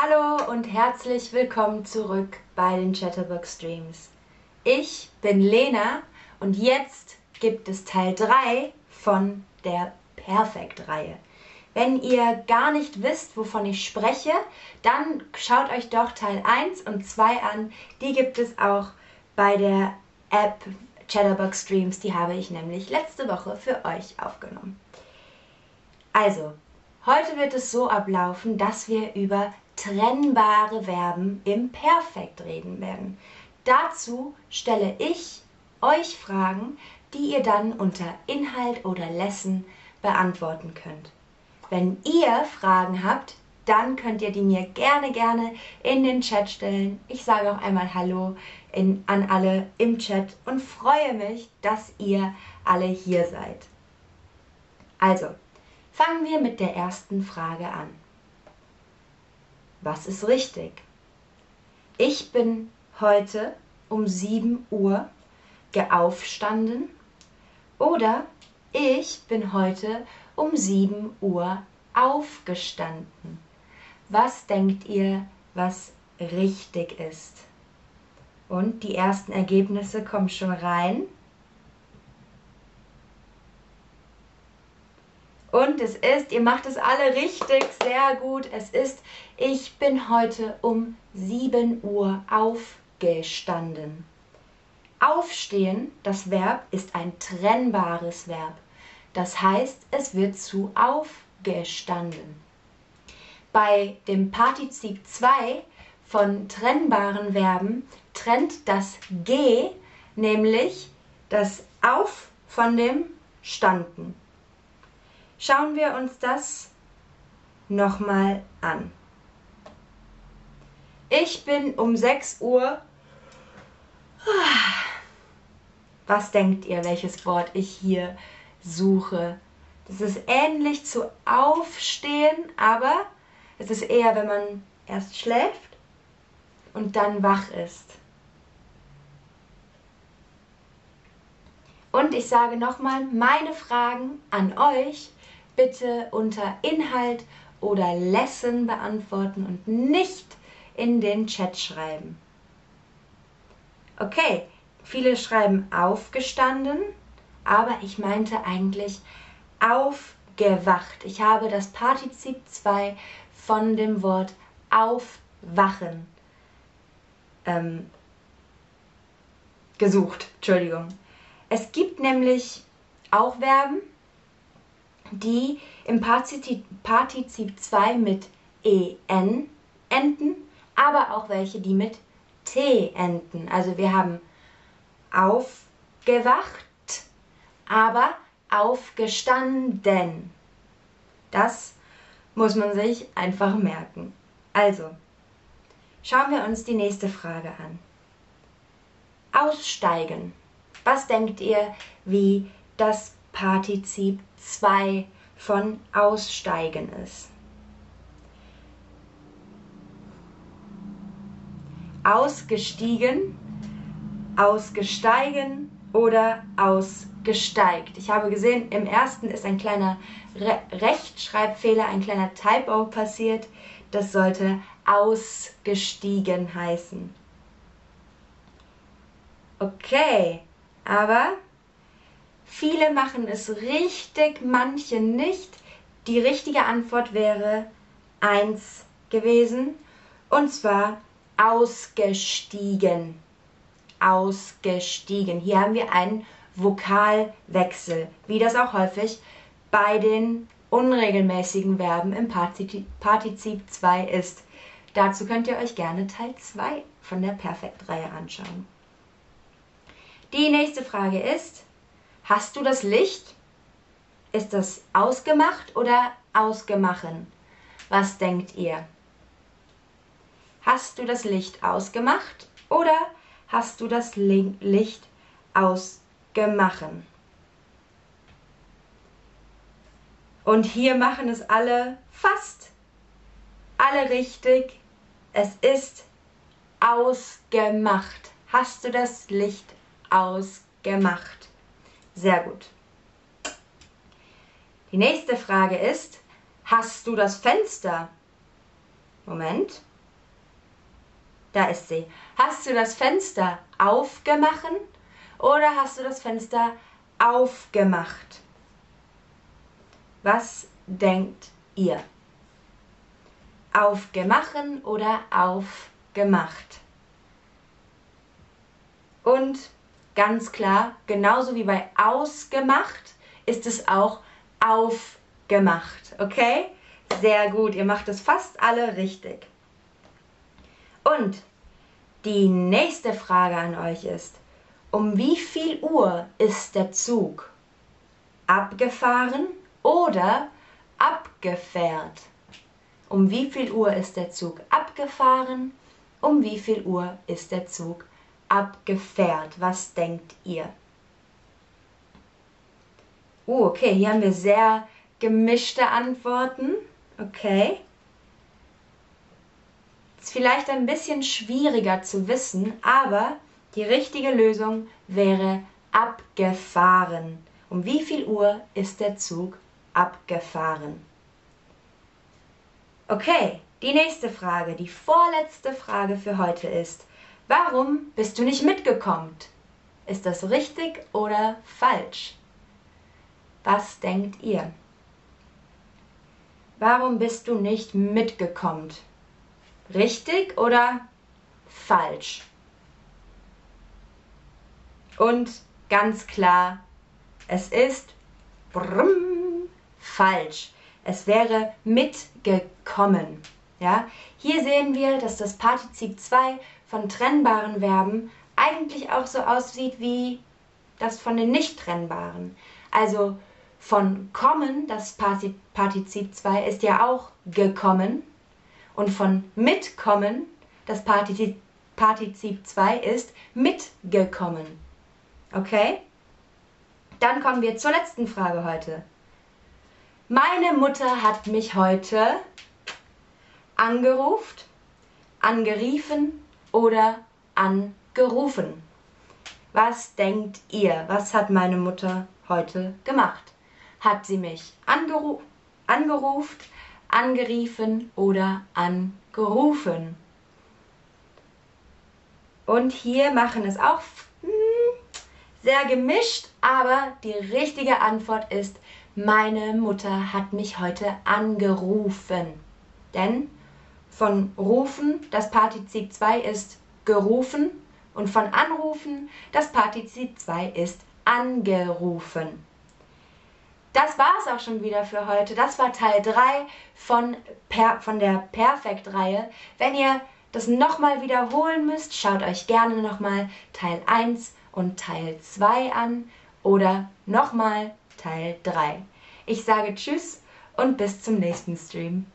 Hallo und herzlich willkommen zurück bei den Chatterbox Streams. Ich bin Lena und jetzt gibt es Teil 3 von der Perfekt-Reihe. Wenn ihr gar nicht wisst, wovon ich spreche, dann schaut euch doch Teil 1 und 2 an. Die gibt es auch bei der App Chatterbox Streams. Die habe ich nämlich letzte Woche für euch aufgenommen. Also, heute wird es so ablaufen, dass wir über trennbare Verben im Perfekt reden werden. Dazu stelle ich euch Fragen, die ihr dann unter Inhalt oder Lesson beantworten könnt. Wenn ihr Fragen habt, dann könnt ihr die mir gerne, gerne in den Chat stellen. Ich sage auch einmal Hallo in, an alle im Chat und freue mich, dass ihr alle hier seid. Also, fangen wir mit der ersten Frage an. Was ist richtig? Ich bin heute um 7 Uhr geaufstanden oder ich bin heute um 7 Uhr aufgestanden. Was denkt ihr, was richtig ist? Und die ersten Ergebnisse kommen schon rein. Und es ist, ihr macht es alle richtig, sehr gut. Es ist, ich bin heute um 7 Uhr aufgestanden. Aufstehen, das Verb, ist ein trennbares Verb. Das heißt, es wird zu aufgestanden. Bei dem Partizip 2 von trennbaren Verben trennt das G nämlich das Auf von dem Standen. Schauen wir uns das nochmal an. Ich bin um 6 Uhr was denkt ihr, welches Wort ich hier suche? Das ist ähnlich zu aufstehen, aber es ist eher, wenn man erst schläft und dann wach ist. Und ich sage nochmal, meine Fragen an euch bitte unter Inhalt oder Lesson beantworten und nicht in den Chat schreiben. Okay, Viele schreiben aufgestanden, aber ich meinte eigentlich aufgewacht. Ich habe das Partizip 2 von dem Wort aufwachen ähm, gesucht. Entschuldigung. Es gibt nämlich auch Verben, die im Partizip, Partizip 2 mit en enden, aber auch welche, die mit t enden. Also wir haben aufgewacht, aber aufgestanden. Das muss man sich einfach merken. Also, schauen wir uns die nächste Frage an. Aussteigen. Was denkt ihr, wie das Partizip 2 von aussteigen ist? Ausgestiegen ausgesteigen oder ausgesteigt. Ich habe gesehen, im ersten ist ein kleiner Re Rechtschreibfehler, ein kleiner Typo passiert. Das sollte ausgestiegen heißen. Okay, aber viele machen es richtig, manche nicht. Die richtige Antwort wäre 1 gewesen und zwar ausgestiegen ausgestiegen. Hier haben wir einen Vokalwechsel, wie das auch häufig bei den unregelmäßigen Verben im Partizip 2 ist. Dazu könnt ihr euch gerne Teil 2 von der Perfektreihe anschauen. Die nächste Frage ist, hast du das Licht? Ist das ausgemacht oder ausgemachen? Was denkt ihr? Hast du das Licht ausgemacht oder hast du das Licht ausgemacht. Und hier machen es alle fast alle richtig. Es ist ausgemacht. Hast du das Licht ausgemacht? Sehr gut. Die nächste Frage ist, hast du das Fenster? Moment, Da ist sie. Hast du das Fenster aufgemacht oder hast du das Fenster aufgemacht? Was denkt ihr? Aufgemachen oder aufgemacht? Und ganz klar, genauso wie bei ausgemacht, ist es auch aufgemacht. Okay? Sehr gut, ihr macht es fast alle richtig. Und die nächste Frage an euch ist, um wie viel Uhr ist der Zug? Abgefahren oder abgefährt? Um wie viel Uhr ist der Zug abgefahren? Um wie viel Uhr ist der Zug abgefährt? Was denkt ihr? Uh, okay, hier haben wir sehr gemischte Antworten. Okay. Ist vielleicht ein bisschen schwieriger zu wissen, aber die richtige Lösung wäre abgefahren. Um wie viel Uhr ist der Zug abgefahren? Okay, die nächste Frage, die vorletzte Frage für heute ist, warum bist du nicht mitgekommen? Ist das richtig oder falsch? Was denkt ihr? Warum bist du nicht mitgekommen? Richtig oder falsch? Und ganz klar, es ist brumm, falsch. Es wäre mitgekommen. Ja? Hier sehen wir, dass das Partizip 2 von trennbaren Verben eigentlich auch so aussieht wie das von den nicht trennbaren. Also von kommen, das Partizip 2 ist ja auch gekommen. Und von mitkommen, das Partizip, Partizip 2 ist mitgekommen. Okay? Dann kommen wir zur letzten Frage heute. Meine Mutter hat mich heute angerufen, angeriefen oder angerufen. Was denkt ihr? Was hat meine Mutter heute gemacht? Hat sie mich angeru angerufen, angeriefen oder angerufen? Und hier machen es auch hm, sehr gemischt, aber die richtige Antwort ist, meine Mutter hat mich heute angerufen. Denn von rufen, das Partizip 2 ist gerufen und von anrufen, das Partizip 2 ist angerufen das war es auch schon wieder für heute. Das war Teil 3 von, per, von der Perfekt-Reihe. Wenn ihr das nochmal wiederholen müsst, schaut euch gerne nochmal Teil 1 und Teil 2 an oder nochmal Teil 3. Ich sage Tschüss und bis zum nächsten Stream.